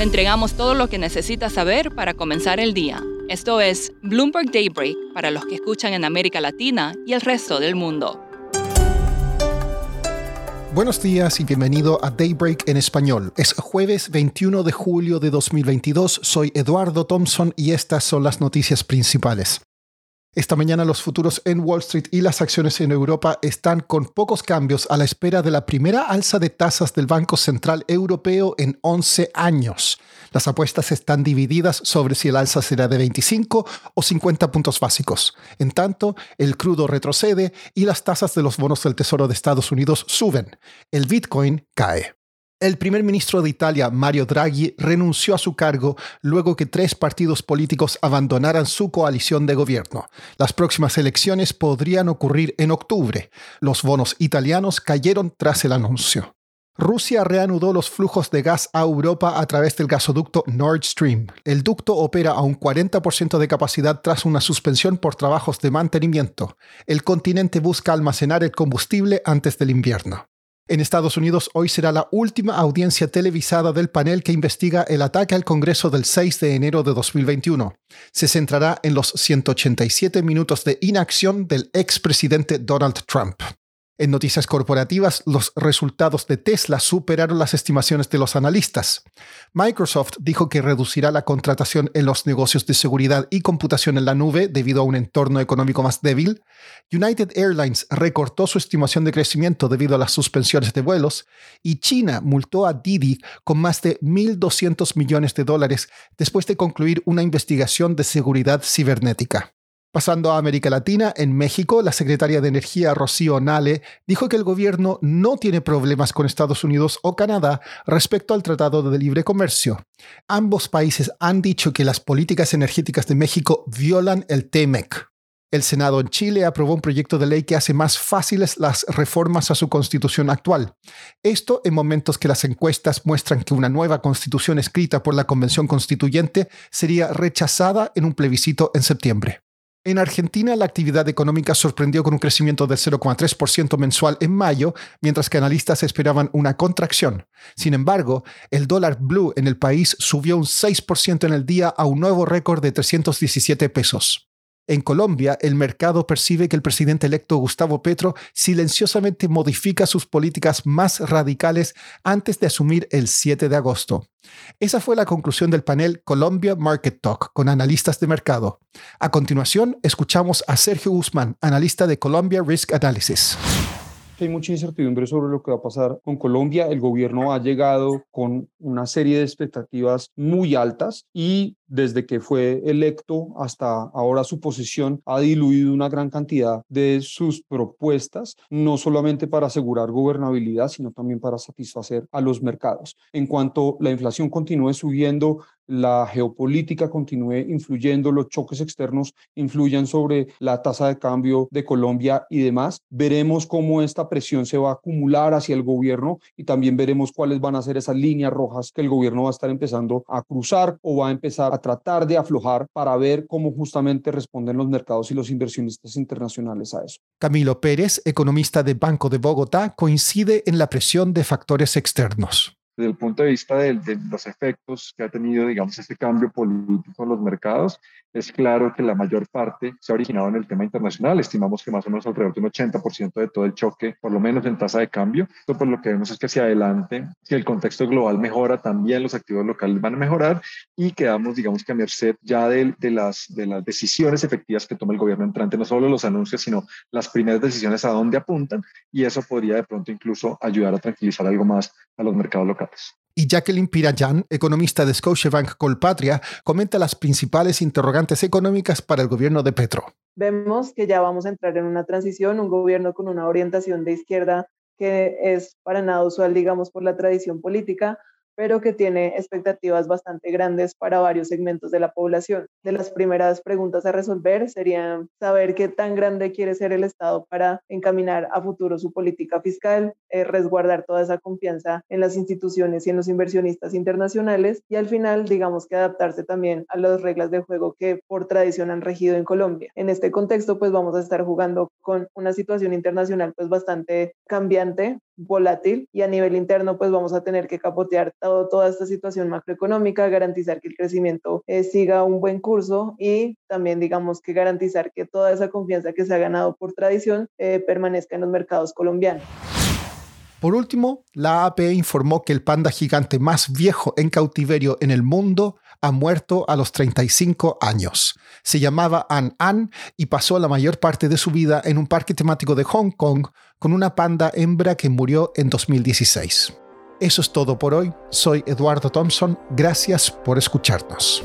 Le entregamos todo lo que necesita saber para comenzar el día. Esto es Bloomberg Daybreak para los que escuchan en América Latina y el resto del mundo. Buenos días y bienvenido a Daybreak en español. Es jueves 21 de julio de 2022. Soy Eduardo Thompson y estas son las noticias principales. Esta mañana los futuros en Wall Street y las acciones en Europa están con pocos cambios a la espera de la primera alza de tasas del Banco Central Europeo en 11 años. Las apuestas están divididas sobre si el alza será de 25 o 50 puntos básicos. En tanto, el crudo retrocede y las tasas de los bonos del Tesoro de Estados Unidos suben. El Bitcoin cae. El primer ministro de Italia, Mario Draghi, renunció a su cargo luego que tres partidos políticos abandonaran su coalición de gobierno. Las próximas elecciones podrían ocurrir en octubre. Los bonos italianos cayeron tras el anuncio. Rusia reanudó los flujos de gas a Europa a través del gasoducto Nord Stream. El ducto opera a un 40% de capacidad tras una suspensión por trabajos de mantenimiento. El continente busca almacenar el combustible antes del invierno. En Estados Unidos hoy será la última audiencia televisada del panel que investiga el ataque al Congreso del 6 de enero de 2021. Se centrará en los 187 minutos de inacción del expresidente Donald Trump. En noticias corporativas, los resultados de Tesla superaron las estimaciones de los analistas. Microsoft dijo que reducirá la contratación en los negocios de seguridad y computación en la nube debido a un entorno económico más débil. United Airlines recortó su estimación de crecimiento debido a las suspensiones de vuelos. Y China multó a Didi con más de 1.200 millones de dólares después de concluir una investigación de seguridad cibernética. Pasando a América Latina, en México, la secretaria de Energía Rocío Nale dijo que el gobierno no tiene problemas con Estados Unidos o Canadá respecto al Tratado de Libre Comercio. Ambos países han dicho que las políticas energéticas de México violan el TEMEC. El Senado en Chile aprobó un proyecto de ley que hace más fáciles las reformas a su constitución actual. Esto en momentos que las encuestas muestran que una nueva constitución escrita por la Convención Constituyente sería rechazada en un plebiscito en septiembre. En Argentina, la actividad económica sorprendió con un crecimiento del 0,3% mensual en mayo, mientras que analistas esperaban una contracción. Sin embargo, el dólar blue en el país subió un 6% en el día a un nuevo récord de 317 pesos. En Colombia, el mercado percibe que el presidente electo Gustavo Petro silenciosamente modifica sus políticas más radicales antes de asumir el 7 de agosto. Esa fue la conclusión del panel Colombia Market Talk con analistas de mercado. A continuación, escuchamos a Sergio Guzmán, analista de Colombia Risk Analysis hay mucha incertidumbre sobre lo que va a pasar con Colombia. El gobierno ha llegado con una serie de expectativas muy altas y desde que fue electo hasta ahora su posición ha diluido una gran cantidad de sus propuestas, no solamente para asegurar gobernabilidad, sino también para satisfacer a los mercados. En cuanto la inflación continúe subiendo, la geopolítica continúe influyendo, los choques externos influyan sobre la tasa de cambio de Colombia y demás, veremos cómo esta presión se va a acumular hacia el gobierno y también veremos cuáles van a ser esas líneas rojas que el gobierno va a estar empezando a cruzar o va a empezar a tratar de aflojar para ver cómo justamente responden los mercados y los inversionistas internacionales a eso. Camilo Pérez, economista de Banco de Bogotá, coincide en la presión de factores externos desde el punto de vista de, los efectos que ha tenido, digamos, este cambio político en los mercados, es claro que la mayor parte se ha originado en el tema internacional. Estimamos que más o menos alrededor de un 80% de todo el choque, por lo menos en tasa de cambio. Esto por lo que vemos es que hacia adelante, si el contexto global mejora, también los activos locales van a mejorar y quedamos, digamos que a merced ya de las decisiones efectivas que toma el gobierno entrante, no solo los anuncios, sino las primeras decisiones a dónde apuntan y eso podría de pronto incluso ayudar a tranquilizar algo más a los mercados locales. Y Jacqueline Pirayan, economista de Scotiabank Colpatria, comenta las principales interrogantes económicas para el gobierno de Petro. Vemos que ya vamos a entrar en una transición, un gobierno con una orientación de izquierda que es para nada usual, digamos, por la tradición política, pero que tiene expectativas bastante grandes para varios segmentos de la población. De las primeras preguntas a resolver sería saber qué tan grande quiere ser el Estado para encaminar a futuro su política fiscal, eh, resguardar toda esa confianza en las instituciones y en los inversionistas internacionales y al final, digamos que adaptarse también a las reglas de juego que por tradición han regido en Colombia. En este contexto, pues vamos a estar jugando con una situación internacional pues bastante cambiante volátil y a nivel interno pues vamos a tener que capotear toda esta situación macroeconómica, garantizar que el crecimiento eh, siga un buen curso y también digamos que garantizar que toda esa confianza que se ha ganado por tradición eh, permanezca en los mercados colombianos. Por último, la APE informó que el panda gigante más viejo en cautiverio en el mundo ha muerto a los 35 años. Se llamaba An An y pasó la mayor parte de su vida en un parque temático de Hong Kong con una panda hembra que murió en 2016. Eso es todo por hoy. Soy Eduardo Thompson. Gracias por escucharnos.